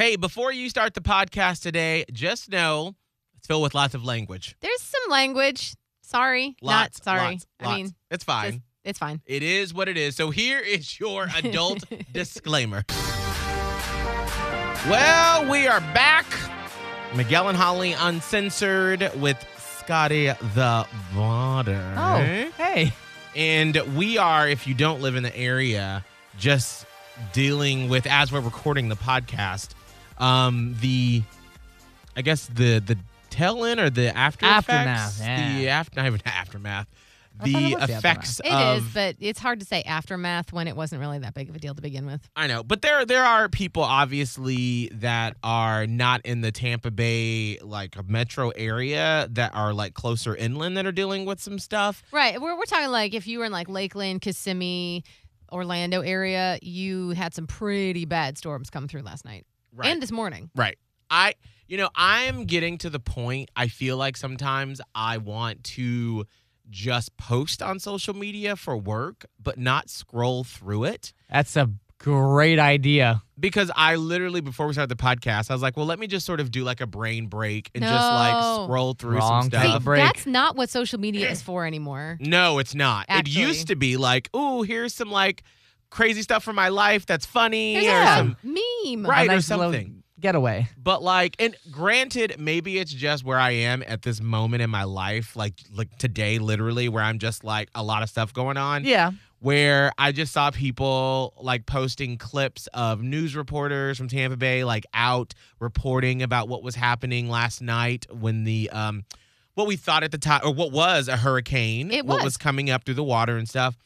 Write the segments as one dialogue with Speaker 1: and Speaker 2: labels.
Speaker 1: Hey, before you start the podcast today, just know it's filled with lots of language.
Speaker 2: There's some language. Sorry,
Speaker 1: Lots.
Speaker 2: not sorry.
Speaker 1: lots,
Speaker 2: I
Speaker 1: lots.
Speaker 2: mean,
Speaker 1: it's fine.
Speaker 2: just- it's fine.
Speaker 1: It is what it is. So here is your adult disclaimer. Well, we are back. Miguel and Holly uncensored with Scotty the Water.
Speaker 3: Oh, hey.
Speaker 1: And we are, if you don't live in the area, just dealing with as we're recording the podcast, um, the I guess the the tail end or the after
Speaker 3: Aftermath,
Speaker 1: effects,
Speaker 3: yeah.
Speaker 1: the after not even aftermath,
Speaker 3: I thought it
Speaker 1: the
Speaker 3: the
Speaker 1: effects
Speaker 2: It is,
Speaker 1: of
Speaker 2: but it's hard to say aftermath when it wasn't really that big of a deal to begin with.
Speaker 1: I know, but there there are people obviously that are not in the Tampa Bay like metro area that are like closer inland that are dealing with some stuff.
Speaker 2: Right. We're, we're talking like if you were in like Lakeland, Kissimmee, Orlando area, you had some pretty bad storms come through last night and this morning.
Speaker 1: Right. I, you know, I'm getting to the point. I feel like sometimes I want to just post on social media for work, but not scroll through it.
Speaker 3: That's a great idea.
Speaker 1: Because I literally, before we started the podcast, I was like, well, let me just sort of do like a brain break and just like scroll through
Speaker 3: Wrong
Speaker 1: some stuff.
Speaker 3: of break.
Speaker 2: That's not what social media is for anymore.
Speaker 1: No, it's not.
Speaker 2: Actually.
Speaker 1: It used to be like, oh, here's some like crazy stuff from my life that's funny
Speaker 2: Here's
Speaker 1: or some
Speaker 2: meme.
Speaker 1: Right.
Speaker 3: a
Speaker 1: or something.
Speaker 3: getaway.
Speaker 1: But like, and granted, maybe it's just where I am at this moment in my life, like like today, literally, where I'm just like a lot of stuff going on.
Speaker 3: Yeah.
Speaker 1: Where I just saw people like posting clips of news reporters from Tampa Bay, like out reporting about what was happening last night when the um, what we thought at the time, or what was a hurricane,
Speaker 2: It
Speaker 1: what
Speaker 2: was.
Speaker 1: was coming up through the water and stuff.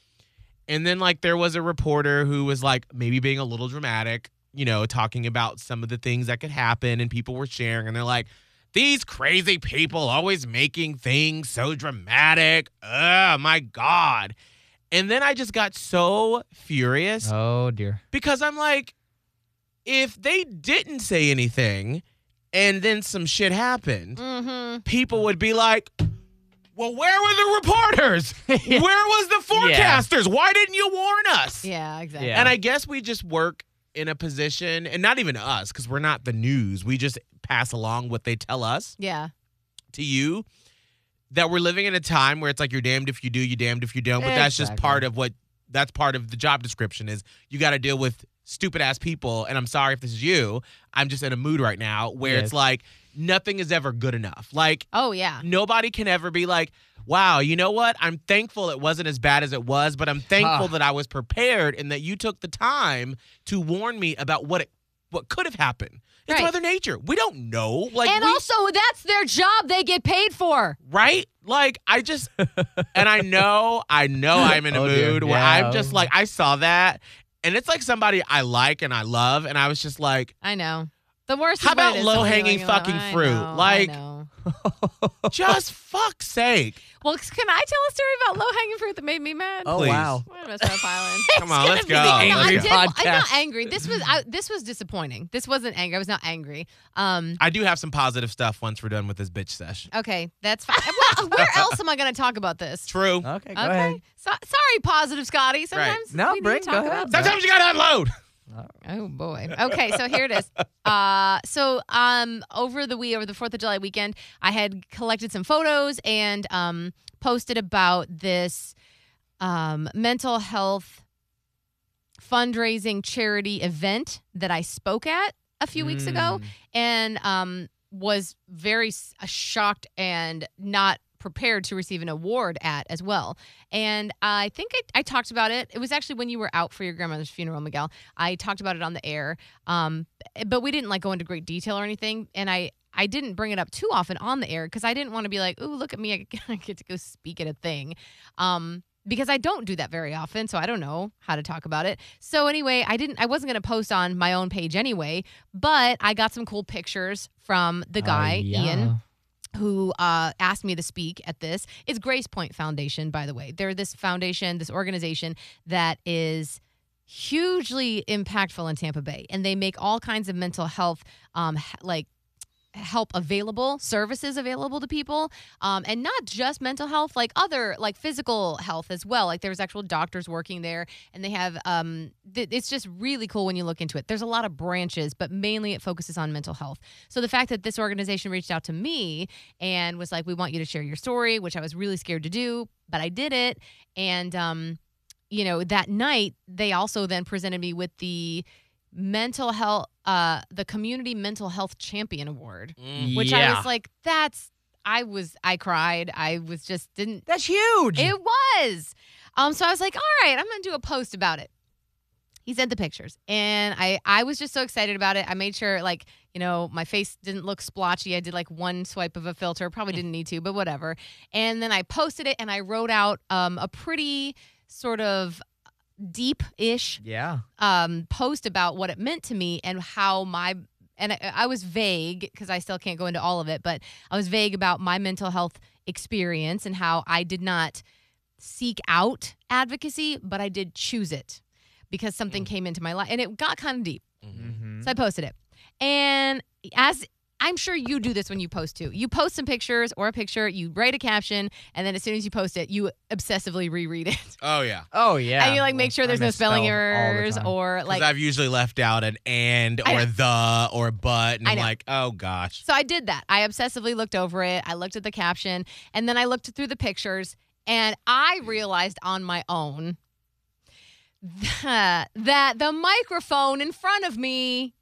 Speaker 1: And then like there was a reporter who was like maybe being a little dramatic, you know, talking about some of the things that could happen and people were sharing and they're like these crazy people always making things so dramatic. Oh my god. And then I just got so furious
Speaker 3: Oh dear.
Speaker 1: because I'm like if they didn't say anything and then some shit happened,
Speaker 2: Mm-hmm.
Speaker 1: people would be like, well, where were the reporters?
Speaker 3: Yeah.
Speaker 1: Where was the
Speaker 3: Yeah.
Speaker 1: forecasters? Why didn't you warn us?
Speaker 2: Yeah, exactly.
Speaker 3: Yeah.
Speaker 1: And I guess we just work in a position, and not even us, because we're not the news. We just pass along what they tell us
Speaker 2: Yeah.
Speaker 1: to you. That we're living in a time where it's like you're damned if you do, you're damned if you don't. But that's just part of what that's part of the job description is you got to deal with stupid ass people. And I'm sorry if this is you. I'm just in a mood right now where
Speaker 3: Yes.
Speaker 1: it's like nothing is ever good enough. Like
Speaker 2: Oh, yeah.
Speaker 1: nobody can ever be like, wow, you know what? I'm thankful it wasn't as bad as it was, but I'm thankful
Speaker 3: Ah.
Speaker 1: that I was prepared and that you took the time to warn me about what it what could have happened. It's
Speaker 2: Right.
Speaker 1: Mother Nature. We don't know. Like
Speaker 2: and
Speaker 1: we,
Speaker 2: also, that's their job they get paid for.
Speaker 1: right? Like I just and I know, I know I'm in a
Speaker 3: Oh, dear.
Speaker 1: mood where
Speaker 3: Yeah.
Speaker 1: I'm just like I saw that and it's like somebody I like and I love and I was just like,
Speaker 2: I know. The worst
Speaker 1: How about
Speaker 2: is somebody
Speaker 1: low-hanging
Speaker 2: oh,
Speaker 1: fucking fruit? Like-. just fuck's sake.
Speaker 2: Well, can I tell a story about low hanging fruit that made me mad?
Speaker 3: Oh
Speaker 1: Please.
Speaker 3: wow.
Speaker 2: Wait a minute, Steph Island.
Speaker 1: Come on, let's go.
Speaker 3: the
Speaker 2: No, I
Speaker 3: Angry
Speaker 2: did. I'm not angry. This was I, this was disappointing. This wasn't angry. I was not angry. Um.
Speaker 1: I do have some positive stuff once we're done with this bitch sesh.
Speaker 2: Okay, that's fine. Well, where else am I going to talk about this?
Speaker 1: True.
Speaker 3: Okay, go
Speaker 2: okay.
Speaker 3: ahead.
Speaker 2: So, sorry, positive Scotty. Sometimes
Speaker 3: No,
Speaker 2: we need
Speaker 3: bring-
Speaker 2: to
Speaker 3: go
Speaker 2: talk
Speaker 3: ahead.
Speaker 2: about.
Speaker 1: Sometimes you gotta unload.
Speaker 2: Oh boy. Okay, so here it is. Uh, so um, over the week, over the Fourth of July weekend, I had collected some photos and um, posted about this um, mental health fundraising charity event that I spoke at a few weeks ago,
Speaker 3: Mm.
Speaker 2: and um, was very shocked and not prepared to receive an award at as well. And I think I, I talked about it. It was actually when you were out for your grandmother's funeral, Miguel. I talked about it on the air, um, but we didn't like go into great detail or anything. And I I didn't bring it up too often on the air because I didn't want to be like, "Ooh, look at me! I get to go speak at a thing." Um, because I don't do that very often, so I don't know how to talk about it. So anyway, I didn't I wasn't going to post on my own page anyway, but I got some cool pictures from the guy,
Speaker 3: Uh, yeah.
Speaker 2: Ian, who uh, asked me to speak at this. It's Gracepoint Foundation, by the way. They're this foundation, this organization that is hugely impactful in Tampa Bay, and they make all kinds of mental health, um, like help available, services available to people, um, and not just mental health, like other like physical health as well. Like there's actual doctors working there, and they have. Um, th- it's just really cool when you look into it. There's a lot of branches, but mainly it focuses on mental health. So the fact that this organization reached out to me and was like, "We want you to share your story," which I was really scared to do, but I did it, and um, you know that night they also then presented me with the mental health uh the community mental health champion award
Speaker 1: Mm.
Speaker 2: which i was like that's i was i cried. I was just didn't
Speaker 3: That's huge.
Speaker 2: it was. Um so i was like all right i'm gonna do a post about it. He sent the pictures and i i was just so excited about it. I made sure like you know my face didn't look splotchy. I did like one swipe of a filter. Probably didn't need to but whatever. And then i posted it and i wrote out um a pretty sort of deep-ish
Speaker 3: yeah.
Speaker 2: um, post about what it meant to me and how my and I, I was vague because I still can't go into all of it, but I was vague about my mental health experience and how I did not seek out advocacy, but I did choose it because something came into my life and it got kind of deep.
Speaker 3: Mm-hmm.
Speaker 2: So I posted it. And as I'm sure you do this when you post too. You post some pictures or a picture, you write a caption, and then as soon as you post it, you obsessively reread it.
Speaker 1: Oh yeah.
Speaker 3: Oh yeah.
Speaker 2: and you like make sure
Speaker 3: I
Speaker 2: there's no spelling errors or
Speaker 1: Like
Speaker 2: like
Speaker 1: I've usually left out an and or
Speaker 2: know.
Speaker 1: the or but, and
Speaker 2: I
Speaker 1: I'm like, oh gosh.
Speaker 2: So I did that. I obsessively looked over it. I looked at the caption and then I looked through the pictures and I realized on my own that, that the microphone in front of me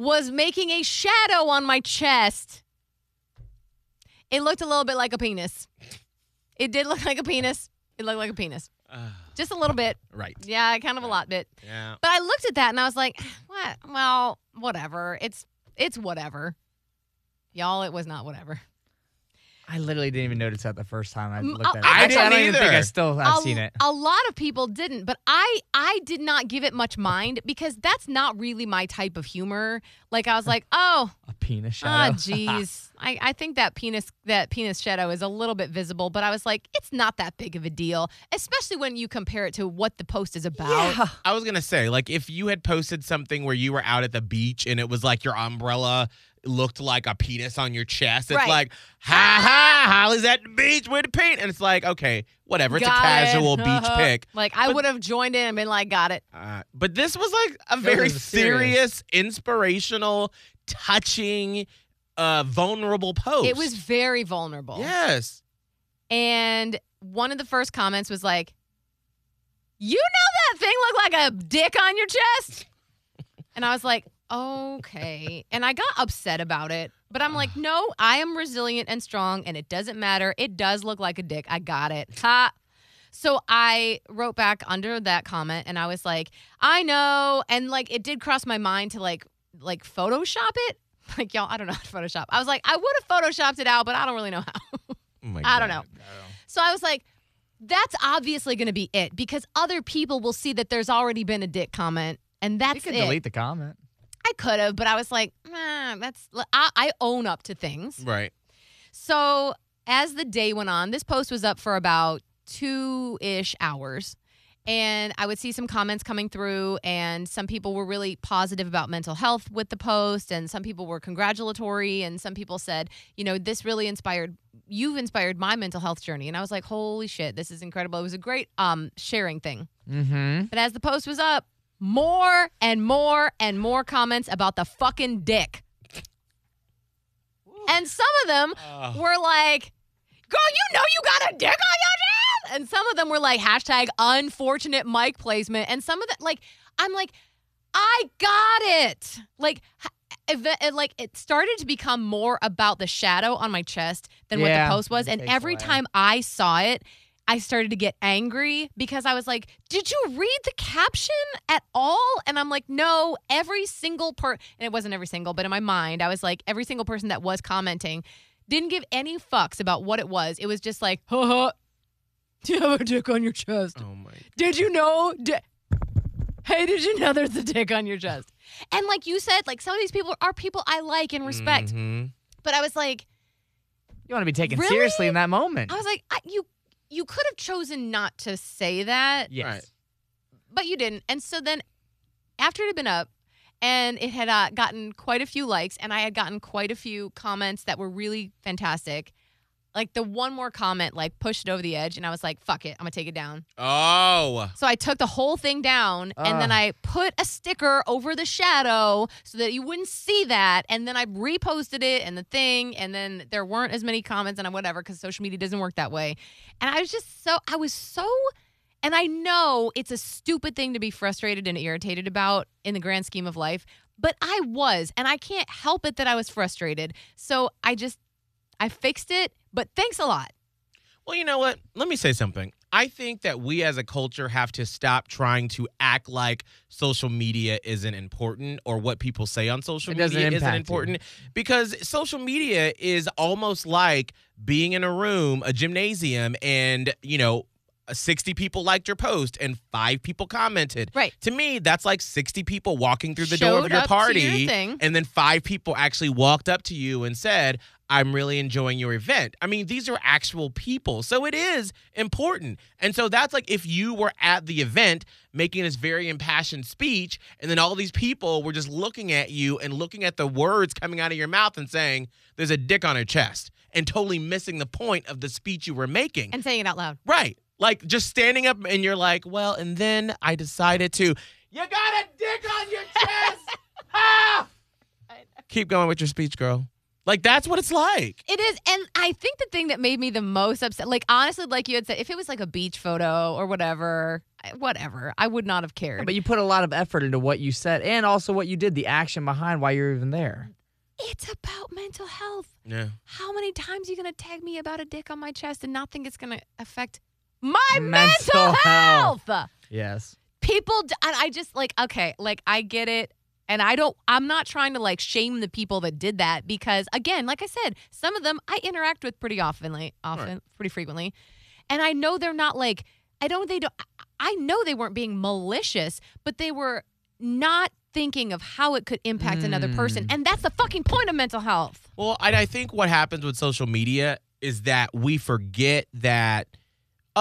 Speaker 2: was making a shadow on my chest. It looked a little bit like a penis. It did look like a penis. It looked like a penis.
Speaker 1: Uh,
Speaker 2: Just a little bit.
Speaker 1: right.
Speaker 2: Yeah, kind of a lot bit.
Speaker 1: Yeah.
Speaker 2: But I looked at that and I was like, what? Well, whatever. It's it's whatever. Y'all, it was not whatever.
Speaker 3: I literally didn't even notice that the first time I
Speaker 2: Mm,
Speaker 3: looked at it.
Speaker 2: I
Speaker 3: Actually, I
Speaker 1: didn't
Speaker 3: don't even think I
Speaker 1: either.
Speaker 3: still have
Speaker 2: a,
Speaker 3: seen it.
Speaker 2: A lot of people didn't, but I I did not give it much mind because that's not really my type of humor. Like I was like, oh,
Speaker 3: A penis
Speaker 2: ah,
Speaker 3: shadow.
Speaker 2: jeez. I, I think that penis that penis shadow is a little bit visible, but I was like, it's not that big of a deal, especially when you compare it to what the post is about.
Speaker 3: yeah.
Speaker 1: I was gonna say, like, if you had posted something where you were out at the beach and it was like your umbrella looked like a penis on your chest, it's
Speaker 2: Right.
Speaker 1: like, ha ha, Holly's at the beach with a penis, and it's like, okay, whatever, it's
Speaker 2: Got
Speaker 1: a casual
Speaker 2: it.
Speaker 1: beach pic.
Speaker 2: Like I would have joined in and been like, got it.
Speaker 1: Uh, but this was like a
Speaker 3: It
Speaker 1: very
Speaker 3: serious.
Speaker 1: serious, inspirational, touching, uh, vulnerable post.
Speaker 2: It was very vulnerable.
Speaker 1: yes.
Speaker 2: And one of the first comments was like, You know that thing looked like a dick on your chest? And I was like, Okay. And I got upset about it. But I'm like, No, I am resilient and strong, and it doesn't matter. It does look like a dick. I got it. Ha. So I wrote back under that comment and I was like, I know. And like it did cross my mind to like like Photoshop it. Like y'all, I don't know how to Photoshop. I was like, I would have Photoshopped it out, but I don't really know how.
Speaker 1: Oh
Speaker 2: I don't know. So I was like, that's obviously going to be it because other people will see that there's already been a dick comment, and that's You
Speaker 3: can
Speaker 2: it.
Speaker 3: delete the comment.
Speaker 2: I could have, but I was like, nah, that's I, I own up to things.
Speaker 1: Right.
Speaker 2: So as the day went on, this post was up for about two ish hours. And I would see some comments coming through, and some people were really positive about mental health with the post, and some people were congratulatory, and some people said, you know, this really inspired you've inspired my mental health journey. And I was like, holy shit, this is incredible. It was a great um sharing thing.
Speaker 3: Mm-hmm.
Speaker 2: But as the post was up, more and more and more comments about the fucking dick. And some of them
Speaker 1: Oh.
Speaker 2: were like, girl, you know you got a dick on your chest. And some of them were like, hashtag unfortunate mic placement. And some of them, like, I'm like, I got it. Like, it, like it started to become more about the shadow on my chest than what the post was. And every
Speaker 3: away.
Speaker 2: time I saw it, I started to get angry because I was like, "Did you read the caption at all?" And I'm like, "No, every single per and it wasn't every single, but in my mind, I was like, every single person that was commenting didn't give any fucks about what it was. It was just like, "Ha ha. Do you have a dick on your chest?
Speaker 1: Oh my.
Speaker 2: Did you know? Di- hey, did you know there's a dick on your chest?" And like you said, like some of these people are people I like and respect,
Speaker 1: Mhm.
Speaker 2: but I was like,
Speaker 3: You want to be taken
Speaker 2: Really?
Speaker 3: seriously in that moment.
Speaker 2: I was like, I, you you could have chosen not to say that.
Speaker 3: yes.
Speaker 1: Right.
Speaker 2: but you didn't. And so then after it had been up, and it had uh, gotten quite a few likes, and I had gotten quite a few comments that were really fantastic. Like the one more comment, like pushed it over the edge, and I was like, "Fuck it, I'm gonna take it down."
Speaker 1: Oh.
Speaker 2: So I took the whole thing down, and then
Speaker 3: ah.
Speaker 2: I put a sticker over the shadow so that you wouldn't see that, and then I reposted it and the thing, and then there weren't as many comments and I whatever because social media doesn't work that way. And I was just so I was so and I know it's a stupid thing to be frustrated and irritated about in the grand scheme of life, but I was, and I can't help it that I was frustrated. So I just I fixed it, but thanks a lot.
Speaker 1: Well, you know what? Let me say something. I think that we as a culture have to stop trying to act like social media isn't important or what people say on social
Speaker 3: It
Speaker 1: media isn't
Speaker 3: impact you.
Speaker 1: important because social media is almost like being in a room, a gymnasium, and, you know, 60 people liked your post and five people commented.
Speaker 2: Right.
Speaker 1: To me, that's like 60 people walking through the door of your party.
Speaker 2: your thing.
Speaker 1: And then five people actually walked up to you and said, I'm really enjoying your event. I mean, these are actual people. So it is important. And so that's like if you were at the event making this very impassioned speech, and then all these people were just looking at you and looking at the words coming out of your mouth and saying, There's a dick on her chest, and totally missing the point of the speech you were making.
Speaker 2: And saying it out loud.
Speaker 1: Right. Like just standing up and you're like, well, and then I decided to, you got a dick on your chest. ah! Keep going with your speech, girl. Like that's what it's like.
Speaker 2: It is, and I think the thing that made me the most upset, like honestly, like you had said, if it was like a beach photo or whatever, whatever, I would not have cared.
Speaker 3: But you put a lot of effort into what you said and also what you did, the action behind why you're even there.
Speaker 2: it's about mental health.
Speaker 1: Yeah.
Speaker 2: How many times are you gonna tag me about a dick on my chest and not think it's gonna affect my mental,
Speaker 3: Mental
Speaker 2: health?
Speaker 3: health. Yes.
Speaker 2: People, d- and I just like okay, like I get it. And I don't, I'm not trying to like shame the people that did that because, again, like I said, some of them I interact with pretty often, like, often, pretty frequently. And I know they're not like, I don't, they don't, I know they weren't being malicious, but they were not thinking of how it could impact another person.
Speaker 3: Mm.
Speaker 2: And that's the fucking point of mental health.
Speaker 1: Well, I, I think what happens with social media is that we forget that,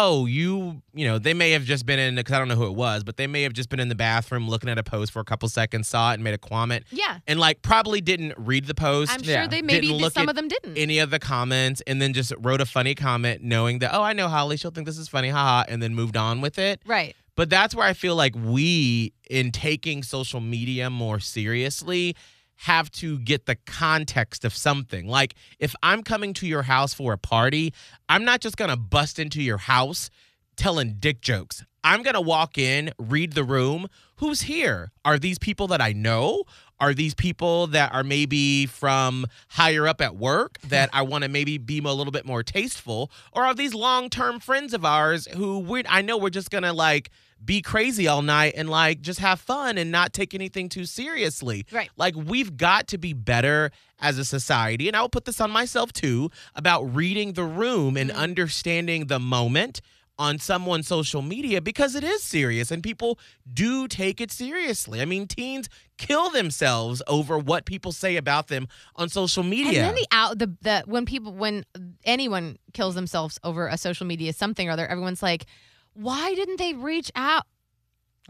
Speaker 1: oh, you, you know, they may have just been in, because I don't know who it was, but they may have just been in the bathroom looking at a post for a couple seconds, saw it and made a comment,
Speaker 2: Yeah.
Speaker 1: and like probably didn't read the post.
Speaker 2: I'm
Speaker 3: Yeah.
Speaker 2: sure they maybe
Speaker 1: Didn't look
Speaker 2: some of them didn't.
Speaker 1: any of the comments and then just wrote a funny comment knowing that oh i know holly she'll think this is funny haha and then moved on with it
Speaker 2: right.
Speaker 1: but that's where i feel like we in taking social media more seriously have to get the context of something. Like if i'm coming to your house for a party i'm not just gonna bust into your house telling dick jokes. I'm gonna walk in read the room. Who's here? Are these people that i know? Are these people that are maybe from higher up at work that I want to maybe be a little bit more tasteful? Or are these long term friends of ours who we I know we're just gonna like be crazy all night and like just have fun and not take anything too seriously?
Speaker 2: Right.
Speaker 1: Like we've got to be better as a society, and I will put this on myself too, about reading the room and mm-hmm. understanding the moment on someone's social media because it is serious and people do take it seriously. I mean, teens kill themselves over what people say about them on social media.
Speaker 2: And then the out the the when people when anyone kills themselves over a social media something or other, everyone's like, why didn't they reach out?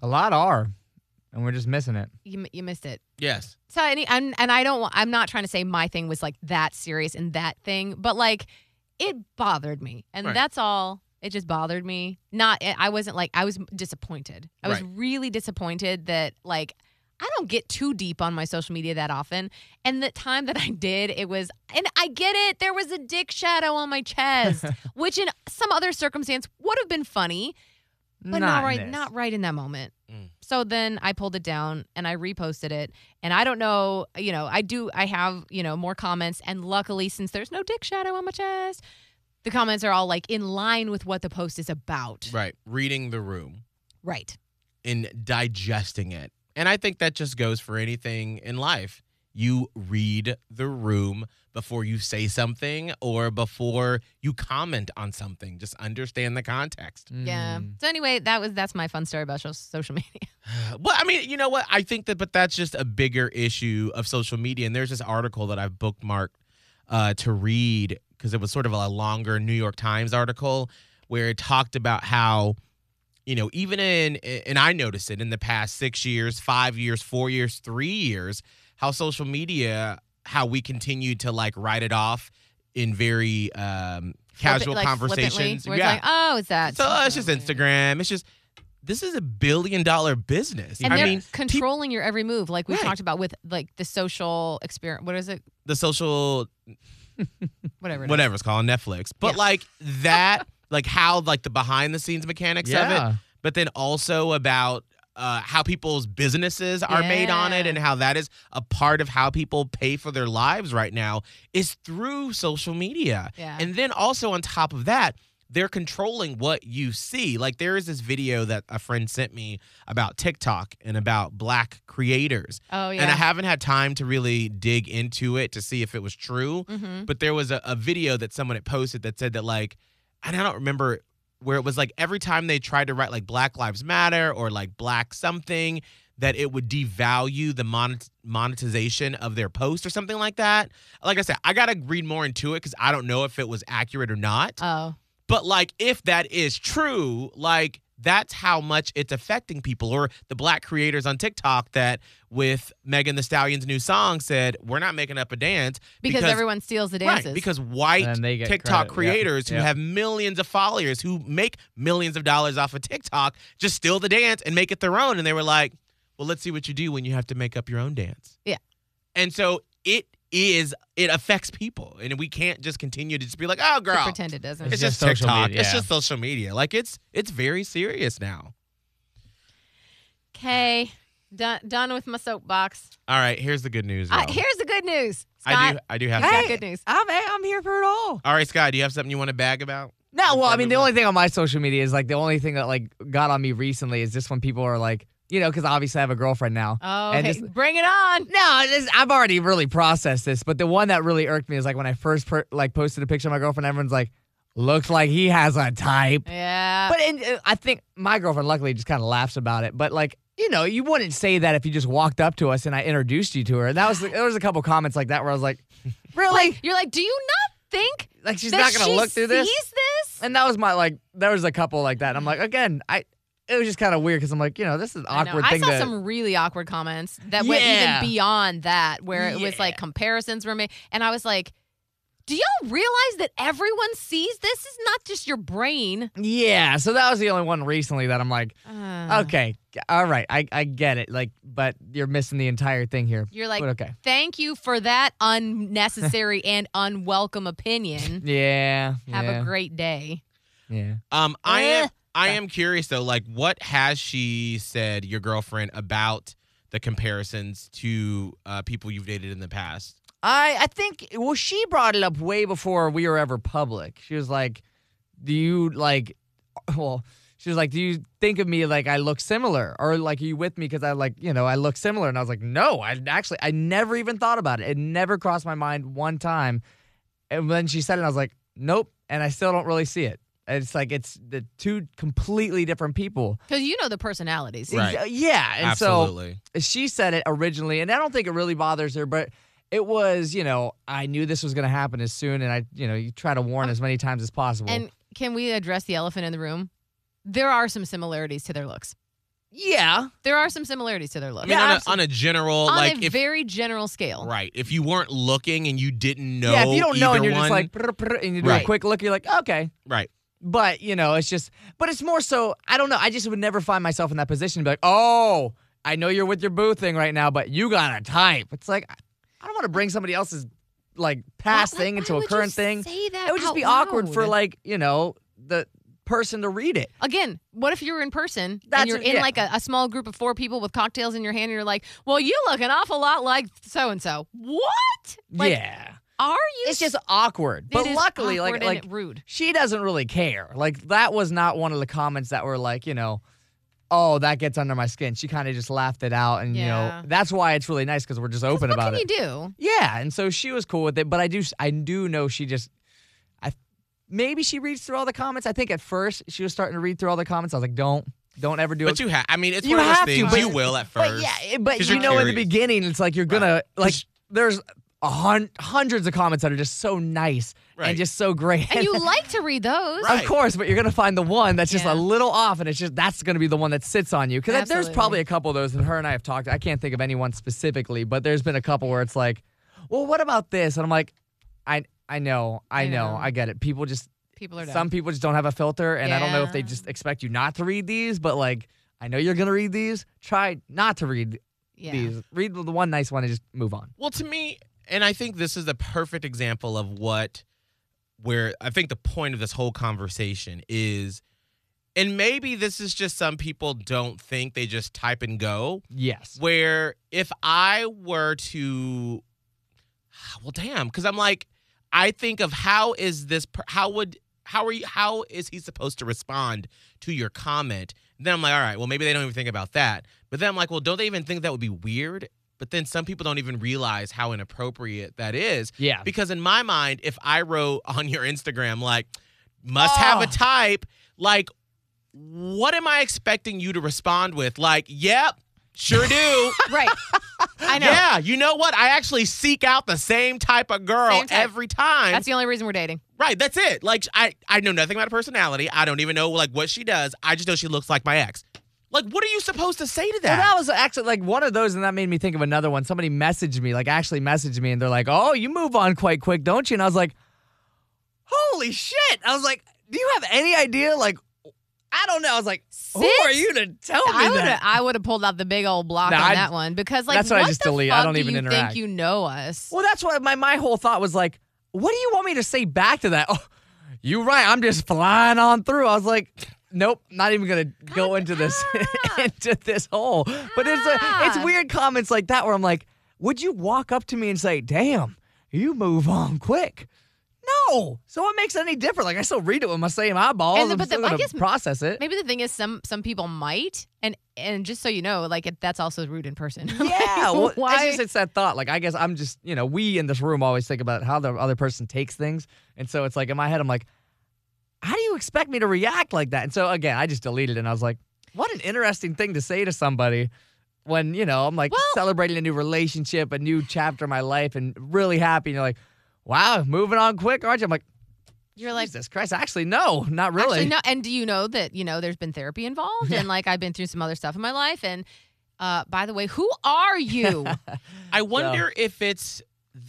Speaker 3: A lot are. And we're just missing it.
Speaker 2: You, you missed it.
Speaker 1: yes.
Speaker 2: So any and, and I don't wa- I'm not trying to say my thing was like that serious and that thing, but like it bothered me, and
Speaker 1: Right.
Speaker 2: that's all. It just bothered me. Not I wasn't like I was disappointed. I was
Speaker 1: Right.
Speaker 2: really disappointed that like. I don't get too deep on my social media that often. And the time that I did, it was, and I get it, there was a dick shadow on my chest, which in some other circumstance would have been funny, but not,
Speaker 3: in
Speaker 2: right
Speaker 3: this.
Speaker 2: not right in that moment
Speaker 1: Mm.
Speaker 2: so then i pulled it down and i reposted it and i don't know you know i do i have you know more comments and luckily since there's no dick shadow on my chest the comments are all like in line with what the post is about
Speaker 1: Right. Reading the room
Speaker 2: right
Speaker 1: and digesting it. And I think that just goes for anything in life. You read the room before you say something or before you comment on something. Just understand the context.
Speaker 2: yeah
Speaker 3: Mm.
Speaker 2: so anyway that was that's my fun story about social media
Speaker 1: Well, I mean, you know what? I think that, but that's just a bigger issue of social media. And there's this article that I've bookmarked uh, to read because it was sort of a longer New York Times article where it talked about how, you know, even in, and I noticed it in the past six years, five years, four years, three years, how social media, how we continue to like write it off in very um, casual
Speaker 2: like,
Speaker 1: conversations. yeah.
Speaker 2: it's like, oh, is that?
Speaker 1: so it's just Instagram. It's just, this is a billion dollar business.
Speaker 2: And
Speaker 1: I
Speaker 2: they're
Speaker 1: mean,
Speaker 2: controlling your every move, like we
Speaker 1: Right.
Speaker 2: talked about with like the social experience. What is it?
Speaker 1: the social
Speaker 2: Whatever. it is.
Speaker 1: whatever it's called Netflix. But
Speaker 2: Yeah.
Speaker 1: like that, like how like the behind the scenes mechanics of it, but then also about uh, how people's businesses are made on it and how that is a part of how people pay for their lives right now is through social media.
Speaker 2: Yeah.
Speaker 1: And then also on top of that, they're controlling what you see. Like there is this video that a friend sent me about TikTok and about black creators.
Speaker 2: oh yeah.
Speaker 1: And I haven't had time to really dig into it to see if it was true
Speaker 2: mm-hmm.
Speaker 1: but there was a, a video that someone had posted that said that like i don't remember where it was like every time they tried to write like black lives matter or like black something that it would devalue the monet- monetization of their post or something like that like i said i gotta read more into it because i don't know if it was accurate or not
Speaker 2: Oh.
Speaker 1: but like if that is true like that's how much it's affecting people or the black creators on tiktok that with Megan Thee Stallion's new song said we're not making up a dance
Speaker 2: Because, everyone steals the dances.
Speaker 1: Right, because white
Speaker 3: they
Speaker 1: TikTok
Speaker 3: credit, yeah,
Speaker 1: creators who
Speaker 3: yeah.
Speaker 1: have millions of followers who make millions of dollars off of TikTok just steal the dance and make it their own. And they were like, well, let's see what you do when you have to make up your own dance.
Speaker 2: Yeah.
Speaker 1: And so it is, it affects people. And we can't just continue to just be like, oh,
Speaker 2: To
Speaker 1: girl.
Speaker 2: pretend it doesn't.
Speaker 1: It's,
Speaker 3: It's
Speaker 1: just,
Speaker 3: just social
Speaker 1: TikTok.
Speaker 3: media,
Speaker 1: It's
Speaker 3: yeah.
Speaker 1: just social media. Like it's it's very serious now.
Speaker 2: Okay. Done, done with my soapbox.
Speaker 1: All right, here's the good news.
Speaker 2: Uh,
Speaker 1: y'all.
Speaker 2: here's the good news. Scott,
Speaker 1: I do I do have
Speaker 2: He's got
Speaker 1: some-
Speaker 2: good news.
Speaker 3: I'm I'm here for it all.
Speaker 1: All right, Scott, do you have something you want to bag about?
Speaker 3: No, well, I mean, the
Speaker 1: move
Speaker 3: only thing on my social media is like the only thing that like got on me recently is just when people are like, you know, because obviously I have a girlfriend now.
Speaker 2: Oh,
Speaker 3: And
Speaker 2: okay.
Speaker 3: just-
Speaker 2: bring it on.
Speaker 3: No, is, I've already really processed this, but the one that really irked me is like when I first per, like posted a picture of my girlfriend, everyone's like, looks like he has a type.
Speaker 2: Yeah.
Speaker 3: But and, uh, I think my girlfriend luckily just kind of laughs about it. But like, you know, you wouldn't say that if you just walked up to us and I introduced you to her. And that was there was a couple comments like that where I was like, really?
Speaker 2: You're like, do you not think
Speaker 3: Like, she's not gonna
Speaker 2: she
Speaker 3: look through this?
Speaker 2: this?
Speaker 3: And that was my like. There was a couple like that. And I'm like, again, I. It was just kind of weird because I'm like, you know, this is an awkward
Speaker 2: I
Speaker 3: thing
Speaker 2: saw
Speaker 3: to.
Speaker 2: some really awkward comments that went
Speaker 3: Yeah.
Speaker 2: even beyond that, where it was like comparisons were made, and I was like, "Do y'all realize that everyone sees this? Is not just your brain."
Speaker 3: yeah, so that was the only one recently that I'm like,
Speaker 2: Uh,
Speaker 3: okay, all right, I I get it. Like, but you're missing the entire thing here.
Speaker 2: You're like,
Speaker 3: But okay.
Speaker 2: "Thank you for that unnecessary and unwelcome opinion.
Speaker 3: Yeah.
Speaker 2: Have
Speaker 3: yeah,
Speaker 2: a great day."
Speaker 3: Yeah.
Speaker 1: Um, I am I am curious though, like what has she said, your girlfriend, about the comparisons to uh, people you've dated in the past?
Speaker 3: I I think well she brought it up way before we were ever public. She was like, "Do you like well, she was like, "Do you think of me like I look similar or like are you with me cuz I like, you know, I look similar?" And I was like, "No, I actually I never even thought about it. It never crossed my mind one time." And then she said it and I was like, "Nope." And I still don't really see it. It's like it's the two completely different people.
Speaker 2: Because you know the personalities.
Speaker 1: Right.
Speaker 3: Yeah, and so
Speaker 1: Absolutely.
Speaker 3: she said it originally, and I don't think it really bothers her, but it was, you know, I knew this was going to happen as soon, and I, you know, you try to warn uh, as many times as possible.
Speaker 2: And can we address the elephant in the room? There are some similarities to their looks.
Speaker 3: yeah,
Speaker 2: There are some similarities to their
Speaker 1: I
Speaker 2: looks.
Speaker 1: mean,
Speaker 3: Yeah,
Speaker 1: on, a, on a general,
Speaker 2: on
Speaker 1: like
Speaker 2: a
Speaker 1: if
Speaker 2: very general scale.
Speaker 1: right, if you weren't looking and you didn't know,
Speaker 3: yeah. If you don't know, and you're just like, prr, prr, and you do
Speaker 1: Right.
Speaker 3: a quick look, you're like, okay.
Speaker 1: right,
Speaker 3: But you know, it's just, but it's more so. I don't know. I just would never find myself in that position to be like, oh, I know you're with your boo thing right now, but you got a type. It's like, I don't want to bring somebody else's like past
Speaker 2: Why-
Speaker 3: thing
Speaker 2: why
Speaker 3: into a current thing.
Speaker 2: Say that
Speaker 3: It would just be awkward for like you know the person to read it.
Speaker 2: Again, what if you were in person
Speaker 3: That's
Speaker 2: and you're
Speaker 3: what-
Speaker 2: in
Speaker 3: yeah.
Speaker 2: like a, a small group of four people with cocktails in your hand and you're like, well, you look an awful lot like so and so. What? Like,
Speaker 3: yeah.
Speaker 2: Are you?
Speaker 3: It's just awkward. But
Speaker 2: is
Speaker 3: luckily, like
Speaker 2: awkward
Speaker 3: like
Speaker 2: and rude.
Speaker 3: she doesn't really care. Like that was not one of the comments that were like, you know, oh, that gets under my skin. She kind of just laughed it out and you know, that's why it's really nice cuz we're just open
Speaker 2: what
Speaker 3: about
Speaker 2: can
Speaker 3: it.
Speaker 2: you do?
Speaker 3: Yeah, and so she was cool with it, but I do I do know she just I maybe she reads through all the comments. I think at first she was starting to read through all the comments. I was like, "Don't don't ever do
Speaker 1: but
Speaker 3: it."
Speaker 1: But you have. I mean, it's
Speaker 3: You
Speaker 1: one of those
Speaker 3: have to, but-
Speaker 1: you will at first.
Speaker 3: But yeah, but you
Speaker 1: you're
Speaker 3: know in the beginning it's like you're going to like there's a hun- hundreds of comments that are just so nice
Speaker 1: Right.
Speaker 3: and just so great.
Speaker 2: And you like to read those.
Speaker 1: Right.
Speaker 3: Of course, but you're gonna find the one that's just
Speaker 2: Yeah.
Speaker 3: a little off, and it's just that's gonna be the one that sits on you. Because there's
Speaker 2: Absolutely.
Speaker 3: probably a couple of those, and her and I have talked. I can't think of anyone specifically, but there's been a couple where it's like, well, what about this? And I'm like, I I know, I,
Speaker 2: I
Speaker 3: know,
Speaker 2: know.
Speaker 3: I get it. People just
Speaker 2: People are dumb.
Speaker 3: some people just don't have a filter, and I don't know if they
Speaker 2: Yeah.
Speaker 3: just expect you not to read these, but like I know you're gonna read these. Try not to read
Speaker 2: yeah.
Speaker 3: these. Read the one nice one and just move on.
Speaker 1: Well, to me, and I think this is a perfect example of what, where I think the point of this whole conversation is, and maybe this is just some people don't think they just type and go.
Speaker 3: Yes.
Speaker 1: Where if I were to, well, damn, because I'm like, I think of how is this, how would, how are you, how is he supposed to respond to your comment? Then I'm like, all right, well, maybe they don't even think about that. But then I'm like, well, don't they even think that would be weird? But then some people don't even realize how inappropriate that is.
Speaker 3: Yeah.
Speaker 1: Because in my mind, if I wrote on your Instagram, like, must have a
Speaker 3: Oh.
Speaker 1: type, like, what am I expecting you to respond with? Like, yep, sure do.
Speaker 2: Right. I know.
Speaker 1: Yeah, you know what? I actually seek out the same type of girl
Speaker 2: type.
Speaker 1: every time.
Speaker 2: That's the only reason we're dating.
Speaker 1: right, that's it. Like I I know nothing about her personality. I don't even know like what she does. I just know she looks like my ex. Like what are you supposed to say to that?
Speaker 3: Well,
Speaker 1: that?
Speaker 3: was actually like one of those, and that made me think of another one. Somebody messaged me, like actually messaged me, and they're like, "Oh, you move on quite quick, don't you?" And I was like, "Holy shit!" I was like, "Do you have any idea?" Like, I don't know. I was like, "Who are you to tell me
Speaker 2: I would have
Speaker 3: that?"
Speaker 2: I would have pulled out the big old block
Speaker 3: No,
Speaker 2: on
Speaker 3: I-
Speaker 2: that one because like
Speaker 3: that's what I just
Speaker 2: the
Speaker 3: delete. I don't
Speaker 2: do
Speaker 3: even
Speaker 2: you
Speaker 3: interact.
Speaker 2: think you know us?
Speaker 3: well, that's what my my whole thought was like. What do you want me to say back to that? Oh, you right. I'm just flying on through. I was like. Nope, not even gonna go into this into this hole. But it's a, it's
Speaker 2: Ah.
Speaker 3: weird comments like that where I'm like, would you walk up to me and say, "Damn, you move on quick"? No. So what makes it any different? Like I still read it with my same eyeballs.
Speaker 2: And the-
Speaker 3: I'm
Speaker 2: but the- I guess
Speaker 3: process it.
Speaker 2: Maybe the thing is some some people might and and just so you know like it, that's also rude in person. Like,
Speaker 3: Yeah, well,
Speaker 2: why?
Speaker 3: it's just it's that thought. Like I guess I'm just you know we in this room always think about how the other person takes things, and so it's like in my head I'm like, how do you expect me to react like that? And so again, I just deleted it, and I was like, what an interesting thing to say to somebody when you know I'm like
Speaker 2: Well-
Speaker 3: celebrating a new relationship, a new chapter of my life, and really happy. And you're like, wow, moving on quick, aren't you? I'm like,
Speaker 2: You're like
Speaker 3: Jesus Christ, actually no, not really.
Speaker 2: Actually, no. And do you know that you know there's been therapy involved, and like I've been through some other stuff in my life. And uh, by the way, who are you?
Speaker 1: I wonder if it's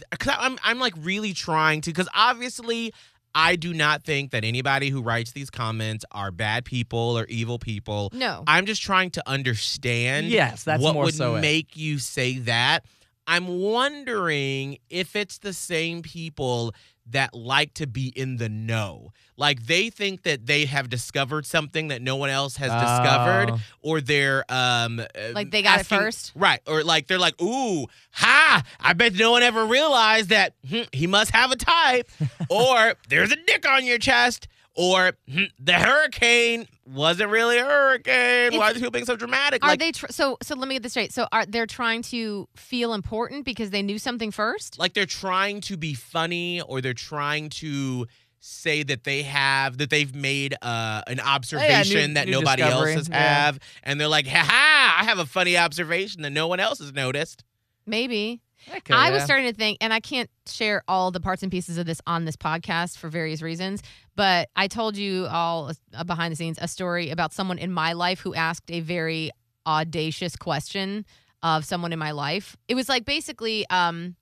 Speaker 1: because I'm I'm like really trying to because obviously I do not think that anybody who writes these comments are bad people or evil people.
Speaker 2: no.
Speaker 1: I'm just trying to understand
Speaker 3: Yes, that's
Speaker 1: what
Speaker 3: more
Speaker 1: would
Speaker 3: so it.
Speaker 1: make you say that. I'm wondering if it's the same people that like to be in the know. Like they think that they have discovered something that no one else has discovered
Speaker 3: Oh.
Speaker 1: or they're um uh,
Speaker 2: Like they got it first?
Speaker 1: Right. Or like they're like, "Ooh, ha, I bet no one ever realized that hmm, he must have a type." or there's a dick on your chest. Or hmm, the hurricane wasn't really a hurricane. Why are these people being so dramatic?
Speaker 2: Are
Speaker 1: like,
Speaker 2: they tr- so? So let me get this straight. So are they're trying to feel important because they knew something first?
Speaker 1: like they're trying to be funny or they're trying to say that they have that they've made uh, an observation that
Speaker 3: new
Speaker 1: nobody
Speaker 3: discovery,
Speaker 1: else has
Speaker 3: yeah.
Speaker 1: have and they're like ha ha i have a funny observation that no one else has noticed
Speaker 2: Maybe.
Speaker 3: Okay,
Speaker 2: I was starting to think, and I can't share all the parts and pieces of this on this podcast for various reasons, but I told you all uh, behind the scenes a story about someone in my life who asked a very audacious question of someone in my life. It was like basically, um,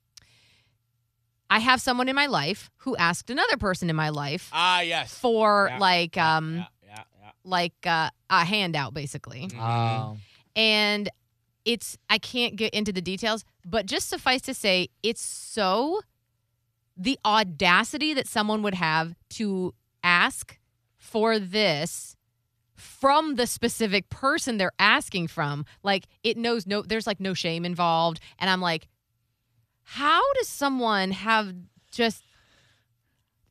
Speaker 2: I have someone in my life who asked another person in my life
Speaker 1: ah yes
Speaker 2: for
Speaker 1: Yeah,
Speaker 2: like um
Speaker 1: yeah, yeah, yeah.
Speaker 2: like uh, a handout basically
Speaker 1: Mhm.
Speaker 3: Oh.
Speaker 2: and it's I can't get into the details, but just suffice to say, it's so the audacity that someone would have to ask for this from the specific person they're asking from. Like it knows no there's like no shame involved. And I'm like, how does someone have just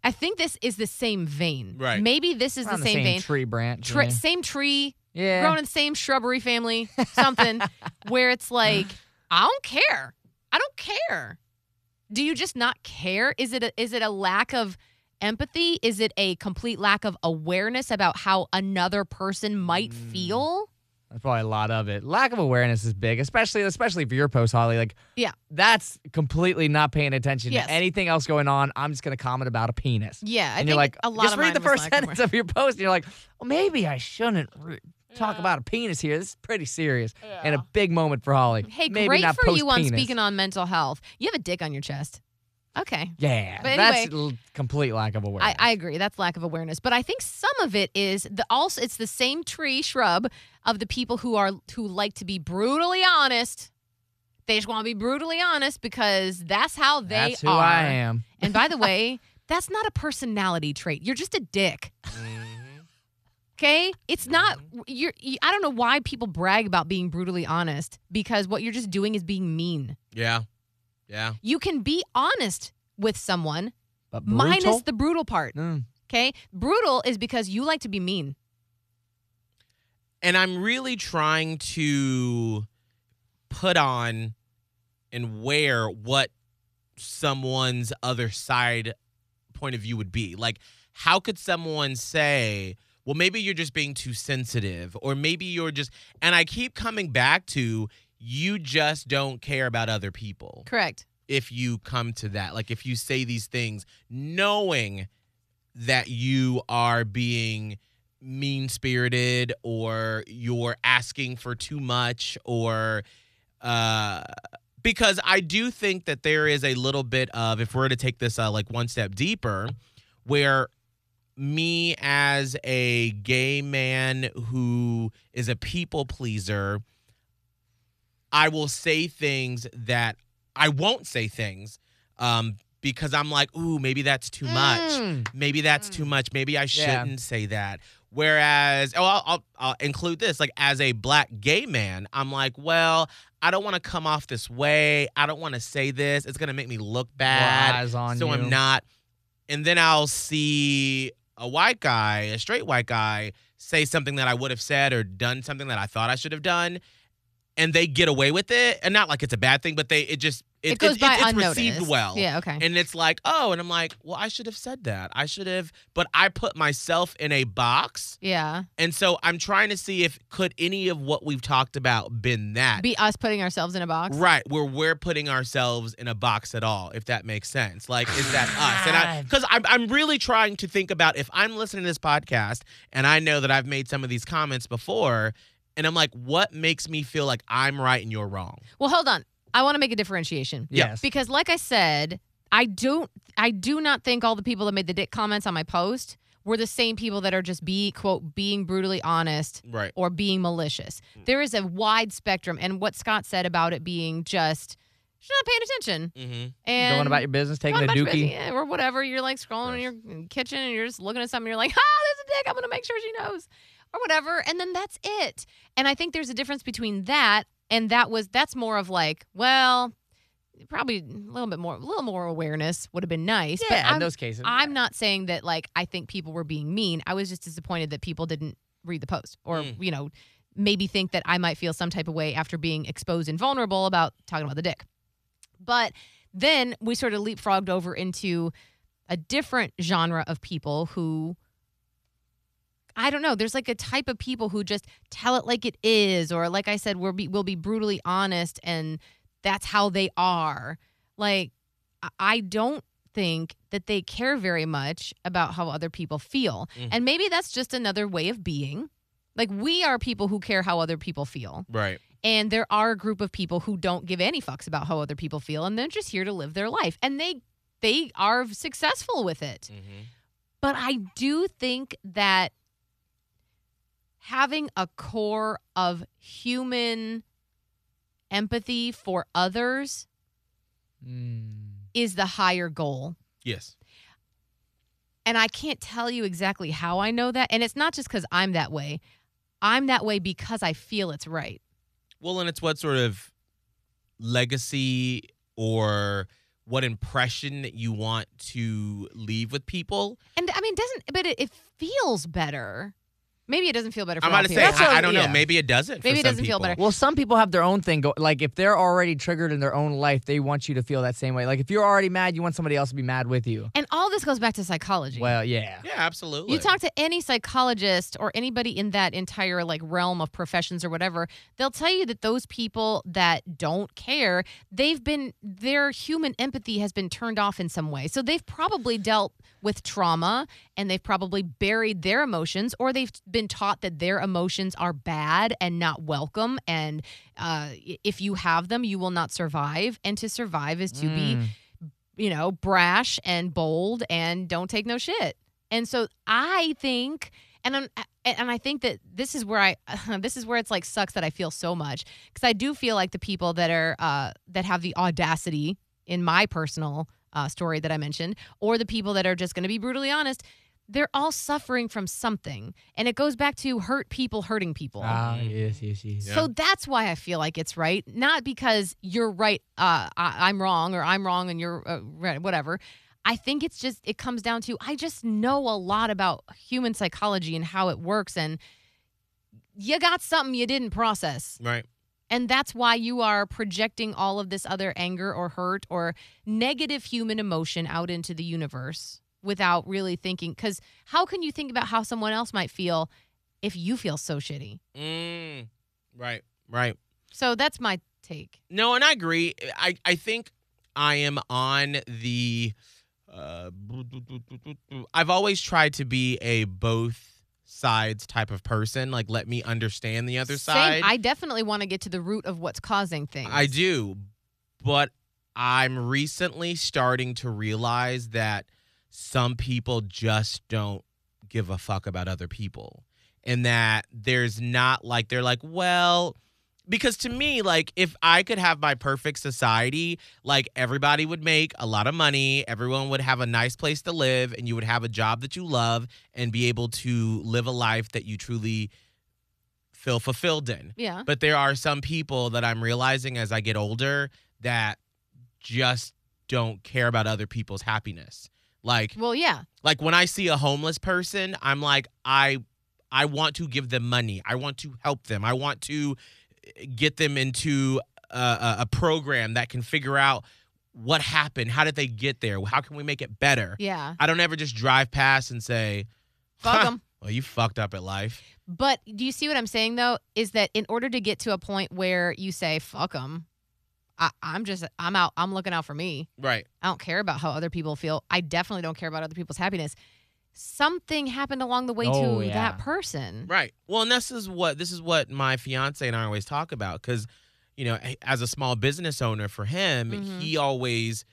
Speaker 2: I think this is the same vein.
Speaker 1: Right.
Speaker 2: Maybe this is
Speaker 3: We're
Speaker 2: the
Speaker 3: on
Speaker 2: same,
Speaker 3: same
Speaker 2: vein.
Speaker 3: tree branch.
Speaker 2: Tri-
Speaker 3: yeah.
Speaker 2: Same tree,
Speaker 3: yeah.
Speaker 2: grown in the same shrubbery family, something where it's like, I don't care. I don't care. Do you just not care? Is it a, is it a lack of empathy? Is it a complete lack of awareness about how another person might
Speaker 3: Mm.
Speaker 2: feel?
Speaker 3: That's probably a lot of it. Lack of awareness is big, especially especially for your post, Holly. Like,
Speaker 2: Yeah.
Speaker 3: that's completely not paying attention
Speaker 2: Yes.
Speaker 3: to anything else going on. I'm just gonna comment about a penis.
Speaker 2: Yeah, I
Speaker 3: and you're
Speaker 2: think
Speaker 3: like,
Speaker 2: a lot
Speaker 3: just read the first sentence of your post, and you're like, well, maybe I shouldn't talk
Speaker 2: Yeah.
Speaker 3: about a penis here. This is pretty serious and a big moment for Holly.
Speaker 2: Hey,
Speaker 3: maybe
Speaker 2: great for you on speaking on mental health. You have a dick on your chest. Okay.
Speaker 3: Yeah,
Speaker 2: But
Speaker 3: that's l- complete lack of awareness.
Speaker 2: I, I agree. That's lack of awareness. But I think some of it is the also it's the same tree shrub of the people who are who like to be brutally honest. They just want to be brutally honest because that's how they
Speaker 3: that's who
Speaker 2: are.
Speaker 3: I am.
Speaker 2: And by the way, that's not a personality trait. You're just a dick. Mm. Okay? It's not you're you, I don't know why people brag about being brutally honest because what you're just doing is being mean.
Speaker 1: Yeah. Yeah.
Speaker 2: You can be honest with someone
Speaker 3: But
Speaker 2: minus the brutal part.
Speaker 3: Mm.
Speaker 2: Okay? Brutal is because you like to be mean.
Speaker 1: And I'm really trying to put on and wear what someone's other side point of view would be. Like, how could someone say, well, maybe you're just being too sensitive, or maybe you're just, and I keep coming back to, you just don't care about other people
Speaker 2: Correct.
Speaker 1: if you come to that. Like if you say these things knowing that you are being mean spirited or you're asking for too much or uh because I do think that there is a little bit of if we're to take this uh, like one step deeper where me as a gay man who is a people pleaser I will say things that I won't say things um, because I'm like, ooh, maybe that's too much.
Speaker 3: Mm.
Speaker 1: Maybe that's too much. Maybe I shouldn't say that. Whereas, oh, I'll, I'll, I'll include this. Like, as a black gay man, I'm like, well, I don't want to come off this way. I don't want to say this. It's gonna make me look bad. so
Speaker 3: you.
Speaker 1: I'm not. And then I'll see a white guy, a straight white guy, say something that I would have said or done something that I thought I should have done, and they get away with it. And not like it's a bad thing, but they it just it,
Speaker 2: It, goes
Speaker 1: it-
Speaker 2: by
Speaker 1: it's
Speaker 2: unnoticed.
Speaker 1: received well.
Speaker 2: Yeah, okay.
Speaker 1: And it's like, oh, and I'm like, well, I should have said that. I should have, but I put myself in a box.
Speaker 2: yeah.
Speaker 1: And so I'm trying to see if could any of what we've talked about been that.
Speaker 2: Be us putting ourselves in a box.
Speaker 1: Right, where we're putting ourselves in a box at all, if that makes sense. Like, is that us? And I, because I'm, I'm really trying to think about if I'm listening to this podcast and I know that I've made some of these comments before, and I'm like, what makes me feel like I'm right and you're wrong?
Speaker 2: Well, hold on. I want to make a differentiation.
Speaker 3: Yes.
Speaker 2: Because like I said, I don't I do not think all the people that made the dick comments on my post were the same people that are just be quote being brutally honest
Speaker 1: Right.
Speaker 2: or being malicious. There is a wide spectrum and what Scott said about it being just she's not paying attention
Speaker 1: Mm-hmm.
Speaker 2: and
Speaker 3: Going about your business, taking a dookie.
Speaker 2: business, yeah, or whatever. You're like scrolling in your kitchen and you're just looking at something. You're like, ah, there's a dick. I'm gonna make sure she knows, or whatever. And then that's it. And I think there's a difference between that and that was that's more of like, well, probably a little bit more, a little more awareness would have been nice. but
Speaker 3: Yeah, in
Speaker 2: I'm,
Speaker 3: those cases.
Speaker 2: I'm not saying that like I think people were being mean. I was just disappointed that people didn't read the post or
Speaker 1: Mm.
Speaker 2: you know maybe think that I might feel some type of way after being exposed and vulnerable about talking about the dick. But then we sort of leapfrogged over into a different genre of people who I don't know. There's like a type of people who just tell it like it is, or like I said, we'll be we'll be brutally honest, and that's how they are. Like I- don't think that they care very much about how other people feel,
Speaker 1: Mhm.
Speaker 2: and maybe that's just another way of being. Like we are people who care how other people feel.
Speaker 1: Right.
Speaker 2: And there are a group of people who don't give any fucks about how other people feel and they're just here to live their life. And they they are successful with it.
Speaker 1: Mm-hmm.
Speaker 2: But I do think that having a core of human empathy for others
Speaker 3: Mm.
Speaker 2: is the higher goal.
Speaker 1: Yes.
Speaker 2: And I can't tell you exactly how I know that. And it's not just because I'm that way. I'm that way because I feel it's right.
Speaker 1: Well, and it's what sort of legacy or what impression that you want to leave with people.
Speaker 2: And I mean, doesn't, but it, it feels better Maybe it doesn't feel better for
Speaker 1: I'm about to say,
Speaker 2: people.
Speaker 3: That's what-
Speaker 1: I, I don't
Speaker 3: yeah.
Speaker 1: know. Maybe it doesn't.
Speaker 2: Maybe
Speaker 1: for
Speaker 2: it doesn't feel better.
Speaker 3: Well, some people have their own thing. Go like if they're already triggered in their own life, they want you to feel that same way. Like if you're already mad, you want somebody else to be mad with you.
Speaker 2: and all this goes back to psychology.
Speaker 3: Well, yeah.
Speaker 1: Yeah, absolutely.
Speaker 2: You talk to any psychologist or anybody in that entire like realm of professions or whatever, they'll tell you that those people that don't care, they've been their human empathy has been turned off in some way. So they've probably dealt with trauma and they've probably buried their emotions or they've been taught that their emotions are bad and not welcome and uh, if you have them you will not survive and to survive is to be
Speaker 3: Mm.
Speaker 2: you know, brash and bold and don't take no shit. And so I think and I'm, and I think that this is where I this is where it's like sucks that I feel so much because I do feel like the people that are uh that have the audacity in my personal uh, story that I mentioned or the people that are just going to be brutally honest they're all suffering from something and it goes back to hurt people hurting people.
Speaker 3: Ah, yes, yes, yes.
Speaker 1: Yeah.
Speaker 2: So that's why I feel like it's right, not because you're right, uh, I, I'm wrong, or I'm wrong and you're uh, right, whatever. I think it's just it comes down to I just know a lot about human psychology and how it works, and you got something you didn't process,
Speaker 1: right.
Speaker 2: and that's why you are projecting all of this other anger or hurt or negative human emotion out into the universe without really thinking. Because how can you think about how someone else might feel if you feel so shitty?
Speaker 1: Mm, right. Right.
Speaker 2: So that's my take.
Speaker 1: No, and I agree. I, I think I am on the. Uh, I've always tried to be a both sides type of person. Like, let me understand the other side.
Speaker 2: I definitely want to get to the root of what's causing things.
Speaker 1: I do, but I'm recently starting to realize that some people just don't give a fuck about other people. And that there's not like, they're like, well, because to me, like, if I could have my perfect society, like, everybody would make a lot of money, everyone would have a nice place to live, and you would have a job that you love and be able to live a life that you truly feel fulfilled in.
Speaker 2: Yeah.
Speaker 1: But there are some people that I'm realizing as I get older that just don't care about other people's happiness. Like
Speaker 2: Well, yeah.
Speaker 1: like when I see a homeless person, I'm like I I want to give them money. I want to help them. I want to eh, get them into a, a, program that can figure out what happened. How did they get there? How can we make it better?
Speaker 2: Yeah.
Speaker 1: I don't ever just drive past and say,
Speaker 2: Fuck
Speaker 1: "Huh,
Speaker 2: 'em."
Speaker 1: Well, you fucked up at life.
Speaker 2: But do you see what I'm saying though? Is that in order to get to a point where you say "fuck them," I, I'm just I'm out. I'm looking out for me.
Speaker 1: Right.
Speaker 2: I don't care about how other people feel. I definitely don't care about other people's happiness. Something happened along the way
Speaker 3: Oh,
Speaker 2: to
Speaker 3: yeah.
Speaker 2: that person.
Speaker 1: Right. Well, and this is what this is what my fiance and I always talk about because, you know, as a small business owner for him,
Speaker 2: Mhm.
Speaker 1: he always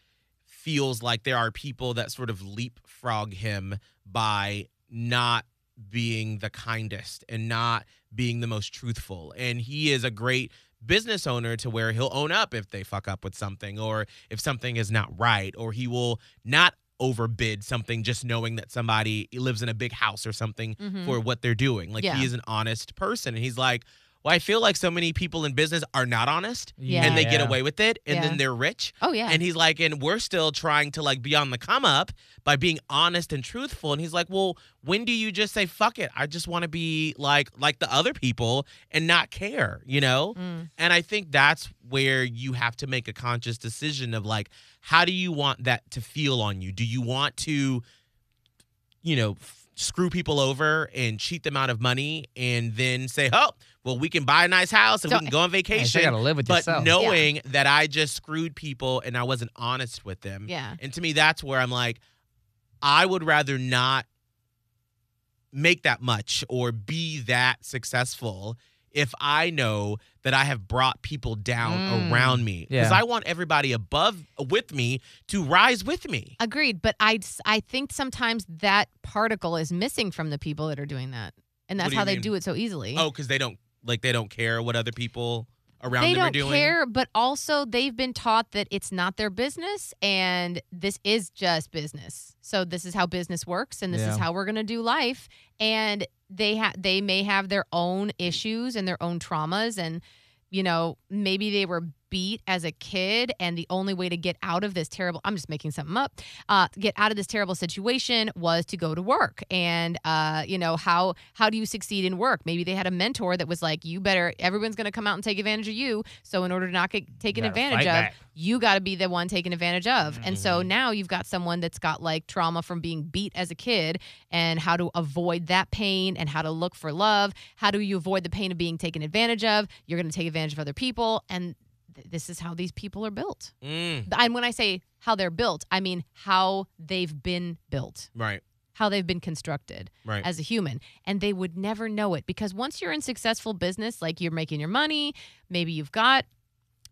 Speaker 1: feels like there are people that sort of leapfrog him by not being the kindest and not being the most truthful. And he is a great business owner to where he'll own up if they fuck up with something or if something is not right or he will not overbid something just knowing that somebody lives in a big house or something
Speaker 2: Mhm.
Speaker 1: for what they're doing. Like
Speaker 2: Yeah.
Speaker 1: he is an honest person and he's like, "Well, I feel like so many people in business are not honest
Speaker 2: Yeah.
Speaker 1: and they get away with it and
Speaker 2: Yeah.
Speaker 1: then they're rich."
Speaker 2: Oh yeah.
Speaker 1: And he's like, and we're still trying to like be on the come up by being honest and truthful. And he's like, well, when do you just say fuck it? I just want to be like like the other people and not care, you know?
Speaker 2: Mm.
Speaker 1: And I think that's where you have to make a conscious decision of like, how do you want that to feel on you? Do you want to, you know, f- screw people over and cheat them out of money and then say, oh, well, we can buy a nice house and
Speaker 2: So-
Speaker 1: we can go on vacation?
Speaker 3: you gotta live with
Speaker 1: but
Speaker 3: yourself.
Speaker 1: knowing that I just screwed people and I wasn't honest with them.
Speaker 2: yeah.
Speaker 1: And to me, that's where I'm like, I would rather not make that much or be that successful if I know that I have brought people down
Speaker 3: Mm,
Speaker 1: around me. Because
Speaker 3: yeah.
Speaker 1: I want everybody above with me to rise with me.
Speaker 2: Agreed. But I I think sometimes that particle is missing from the people that are doing that, and that's how
Speaker 1: you
Speaker 2: they do it so easily.
Speaker 1: Oh, because they don't like they don't care what other people around
Speaker 2: they
Speaker 1: them are
Speaker 2: don't
Speaker 1: doing.
Speaker 2: care, but also they've been taught that it's not their business and this is just business. So this is how business works and this is how we're going to do life and they ha- they may have their own issues and their own traumas and you know, maybe they were beat as a kid and the only way to get out of this terrible i'm just making something up uh, get out of this terrible situation was to go to work. And uh, you know how how do you succeed in work? Maybe they had a mentor that was like you better everyone's going to come out and take advantage of you. So in order to not get taken advantage of
Speaker 3: back.
Speaker 2: you got to be the one taken advantage of. And so
Speaker 3: Mm-hmm.
Speaker 2: now you've got someone that's got like trauma from being beat as a kid and how to avoid that pain and how to look for love. How do you avoid the pain of being taken advantage of? You're going to take advantage of other people and this is how these people are built
Speaker 1: Mm,
Speaker 2: and when i say how they're built i mean how they've been built
Speaker 1: right,
Speaker 2: how they've been constructed
Speaker 1: right.
Speaker 2: as a human and they would never know it because once you're in successful business like you're making your money maybe you've got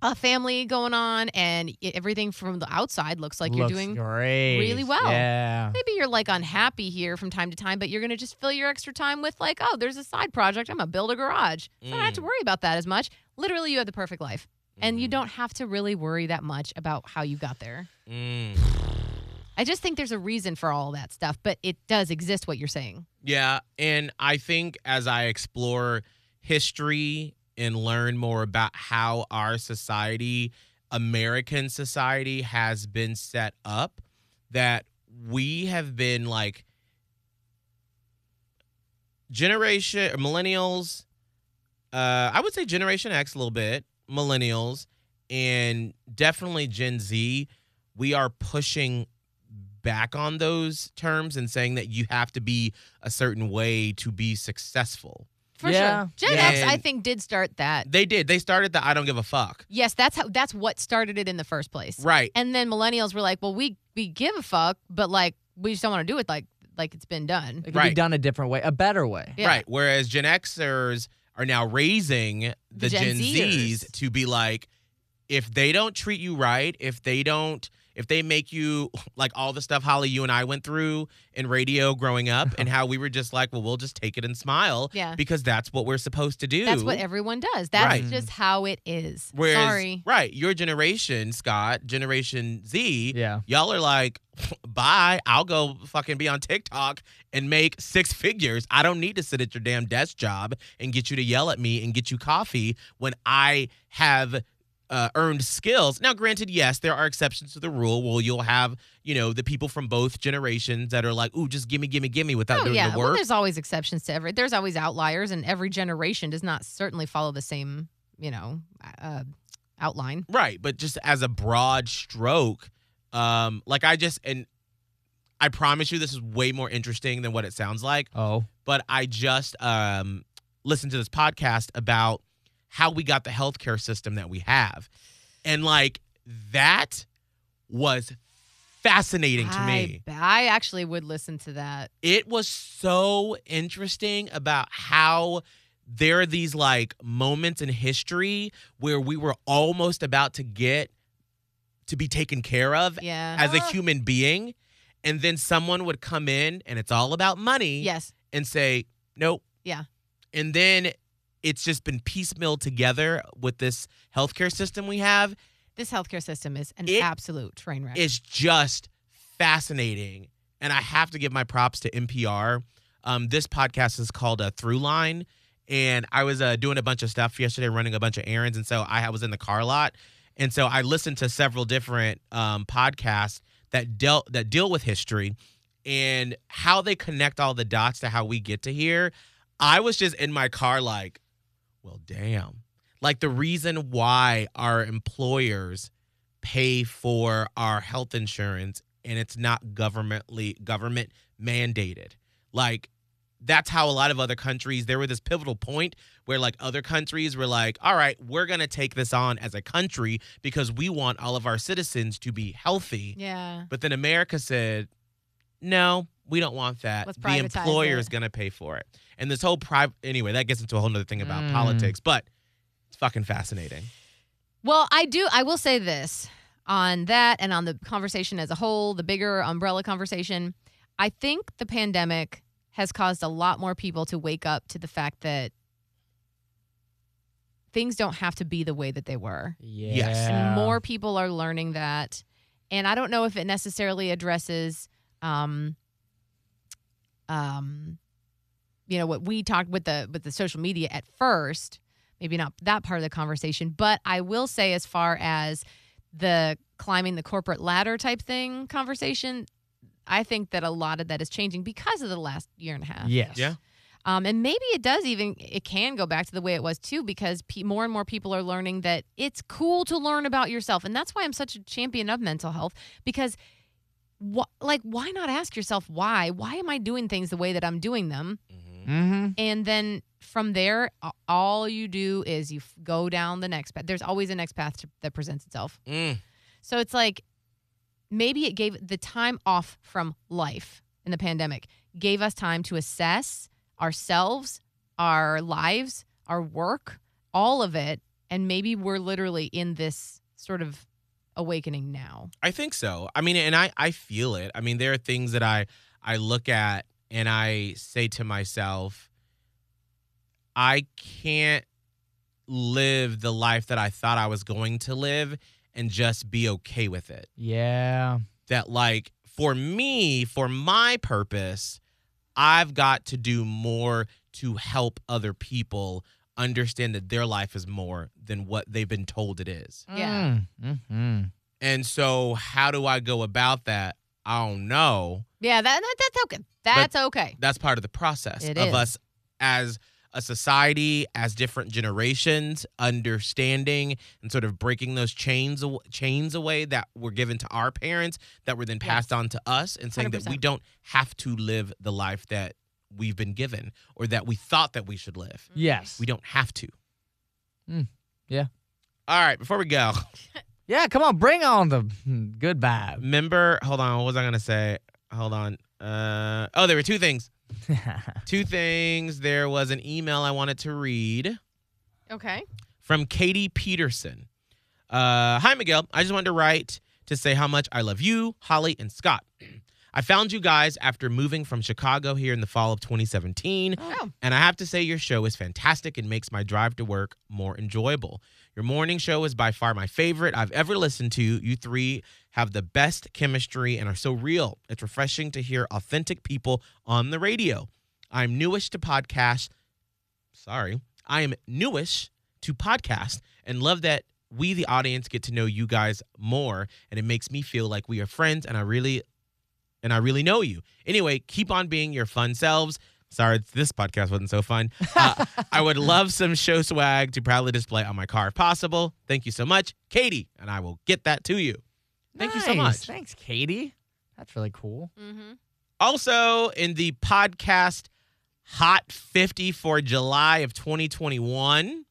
Speaker 2: a family going on and everything from the outside looks like you're doing
Speaker 3: great.
Speaker 2: really well.
Speaker 3: Yeah.
Speaker 2: maybe you're like unhappy here from time to time but you're going to just fill your extra time with like oh there's a side project i'm going to build a garage so i don't have to
Speaker 1: Mm.
Speaker 2: worry about that as much literally you have the perfect life and you
Speaker 1: Mhm.
Speaker 2: don't have to really worry that much about how you got there
Speaker 1: Mm.
Speaker 2: i just think there's a reason for all that stuff but it does exist what you're saying
Speaker 1: Yeah, and I think as I explore history and learn more about how our society, American society, has been set up, that we have been like generation millennials. Uh, I would say Generation X a little bit, millennials, and definitely Gen Z. We are pushing back on those terms and saying that you have to be a certain way to be successful.
Speaker 2: for
Speaker 3: Yeah.
Speaker 2: sure gen
Speaker 1: Yeah.
Speaker 2: x i think did start that
Speaker 1: They did. They started the I don't give a fuck.
Speaker 2: yes that's how that's what started it in the first place
Speaker 1: Right.
Speaker 2: And then millennials were like, "Well, we we give a fuck, but like we just don't want to do it like like it's been done."
Speaker 3: It could be done a different way, a better way.
Speaker 2: Yeah.
Speaker 1: Right. Whereas Gen Xers are now raising the,
Speaker 2: The Gen
Speaker 1: Gen, Zs to be like, if they don't treat you right, if they don't, if they make you like all the stuff Holly, you and I went through in radio growing up, and how we were just like, well, we'll just take it and smile
Speaker 2: Yeah.
Speaker 1: because that's what we're supposed to do.
Speaker 2: That's what everyone does. That's
Speaker 1: Right.
Speaker 2: just how it is.
Speaker 1: Whereas,
Speaker 2: Sorry.
Speaker 1: right, your generation, Scott, Generation Z,
Speaker 3: Yeah.
Speaker 1: y'all are like, bye. I'll go fucking be on TikTok and make six figures. I don't need to sit at your damn desk job and get you to yell at me and get you coffee when I have uh, earned skills. Now, granted, yes, there are exceptions to the rule. Well, you'll have, you know, the people from both generations that are like, ooh, just gimme, gimme, gimme without
Speaker 2: Oh
Speaker 1: doing
Speaker 2: yeah.
Speaker 1: the
Speaker 2: Well, there's always exceptions to every. There's always outliers, and every generation does not certainly follow the same, you know, uh, outline.
Speaker 1: Right, but just as a broad stroke, um, like I just and I promise you this is way more interesting than what it sounds like.
Speaker 3: Oh.
Speaker 1: But I just um listened to this podcast about how we got the healthcare system that we have. And like that was fascinating to me.
Speaker 2: I, I actually would listen to that.
Speaker 1: It was so interesting about how there are these like moments in history where we were almost about to get to be taken care of
Speaker 2: Yeah.
Speaker 1: as a human being and then someone would come in and it's all about money
Speaker 2: yes.
Speaker 1: and say nope
Speaker 2: Yeah.
Speaker 1: and then it's just been piecemeal together with this healthcare system we have.
Speaker 2: This healthcare system is an
Speaker 1: It
Speaker 2: absolute train wreck.
Speaker 1: it's just fascinating and i have to give my props to npr um, this podcast is called a Throughline and i was uh, doing a bunch of stuff yesterday running a bunch of errands and so i was in the car a lot and so i listened to several different um, podcasts that dealt that deal with history and how they connect all the dots to how we get to here. I was just in my car like well damn. Like the reason why our employers pay for our health insurance and it's not governmentally government mandated. Like that's how a lot of other countries there were this pivotal point where like other countries were like all right we're going to take this on as a country because we want all of our citizens to be healthy.
Speaker 2: Yeah.
Speaker 1: but then america said no we don't want that
Speaker 2: Let's
Speaker 1: the employer
Speaker 2: it.
Speaker 1: is going to pay for it and this whole private anyway that gets into a whole nother thing about
Speaker 3: Mm.
Speaker 1: politics but it's fucking fascinating
Speaker 2: Well, I do. I will say this on that and on the conversation as a whole, the bigger umbrella conversation. I think the pandemic has caused a lot more people to wake up to the fact that things don't have to be the way that they were.
Speaker 1: Yes.
Speaker 2: And more people are learning that. And I don't know if it necessarily addresses um um you know what we talked with the with the social media at first, maybe not that part of the conversation. But I will say, as far as the climbing the corporate ladder type thing conversation, I think that a lot of that is changing because of the last year and a half.
Speaker 3: Yes.
Speaker 1: Yeah.
Speaker 2: Um, and maybe it does even it can go back to the way it was too because pe- more and more people are learning that it's cool to learn about yourself and that's why i'm such a champion of mental health because wh- like why not ask yourself why why am i doing things the way that i'm doing them
Speaker 3: Mm-hmm.
Speaker 2: and then from there all you do is you f- go down the next path there's always a next path to, that presents itself
Speaker 1: Mm.
Speaker 2: so it's like maybe it gave the time off from life in the pandemic gave us time to assess ourselves, our lives, our work, all of it. And maybe we're literally in this sort of awakening now.
Speaker 1: I think so. I mean, and I I feel it. I mean, there are things that I I look at and I say to myself, I can't live the life that I thought I was going to live and just be okay with it.
Speaker 3: Yeah.
Speaker 1: That like for me, for my purpose, I've got to do more to help other people understand that their life is more than what they've been told it is.
Speaker 2: Yeah.
Speaker 3: Mm-hmm.
Speaker 1: And so, how do I go about that? I don't know.
Speaker 2: Yeah, that, that that's okay. That's okay.
Speaker 1: That's part of the process
Speaker 2: It
Speaker 1: of
Speaker 2: is.
Speaker 1: us as a society, as different generations, understanding and sort of breaking those chains chains away that were given to our parents, that were then
Speaker 2: Yes.
Speaker 1: passed on to us, and saying that we don't have to live the life that we've been given or that we thought that we should live.
Speaker 3: Yes.
Speaker 1: We don't have to.
Speaker 3: Mm, yeah.
Speaker 1: All right, before we go,
Speaker 3: Yeah, come on, bring on the mm, good vibe.
Speaker 1: remember, hold on, what was I going to say? Hold on. Uh, oh, there were two things. Two things. There was an email I wanted to read
Speaker 2: Okay.
Speaker 1: from Katie Peterson. Uh, Hi, Miguel. I just wanted to write to say how much I love you, Holly, and Scott. I found you guys after moving from Chicago here in the fall of 2017.
Speaker 2: Oh.
Speaker 1: And I have to say, your show is fantastic and makes my drive to work more enjoyable. Your morning show is by far my favorite I've ever listened to. You three have the best chemistry and are so real. It's refreshing to hear authentic people on the radio. I'm newish to podcast. Sorry. I am newish to podcast and love that we, the audience, get to know you guys more. And it makes me feel like we are friends and I really and I really know you. Anyway, keep on being your fun selves. Sorry, this podcast wasn't so fun. Uh, I would love some show swag to proudly display on my car if possible. Thank you so much, Katie, and I will get that to you. Thank you so much.
Speaker 3: Thanks, Katie. That's really cool.
Speaker 2: Mm-hmm.
Speaker 1: Also, in the podcast Hot 50 for July of 2021,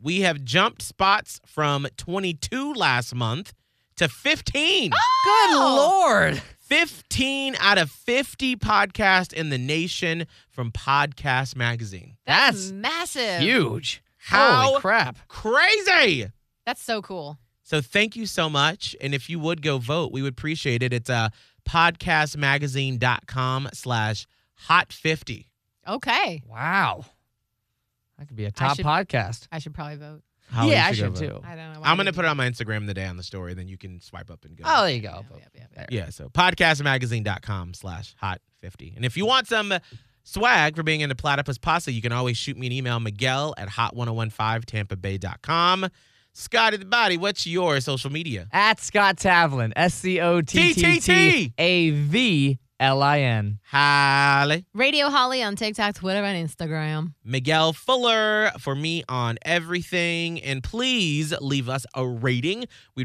Speaker 1: we have jumped spots from 22 last month to 15.
Speaker 3: Good
Speaker 2: Oh!
Speaker 3: lord.
Speaker 1: 15 out of 50 podcasts in the nation from Podcast Magazine.
Speaker 2: That's,
Speaker 3: That's
Speaker 2: massive.
Speaker 3: Huge.
Speaker 1: How
Speaker 3: Holy crap.
Speaker 1: crazy!
Speaker 2: That's so cool.
Speaker 1: So thank you so much. And if you would go vote, we would appreciate it. It's uh, podcastmagazine.com slash hot 50.
Speaker 2: Okay.
Speaker 3: Wow. That could be a top
Speaker 2: should-
Speaker 3: podcast.
Speaker 2: I should probably vote.
Speaker 1: Holly,
Speaker 3: yeah, I should too.
Speaker 2: I don't know.
Speaker 1: I'm going to put it on my Instagram the day on the story, then you can swipe up and go.
Speaker 3: Oh, there you go.
Speaker 2: Yeah, yeah, yeah, yeah.
Speaker 1: Yeah, so podcastmagazine.com slash hot 50. And if you want some swag for being in the Platypus Posse, you can always shoot me an email, Miguel at hot1015tampabay.com. Scotty the Body, what's your social media?
Speaker 3: At Scott Tavlin. S C O T T T A V L I N.
Speaker 1: Holly.
Speaker 2: Radio Holly on TikTok, Twitter, and Instagram.
Speaker 1: Miguel Fuller for me on everything. And please leave us a rating. We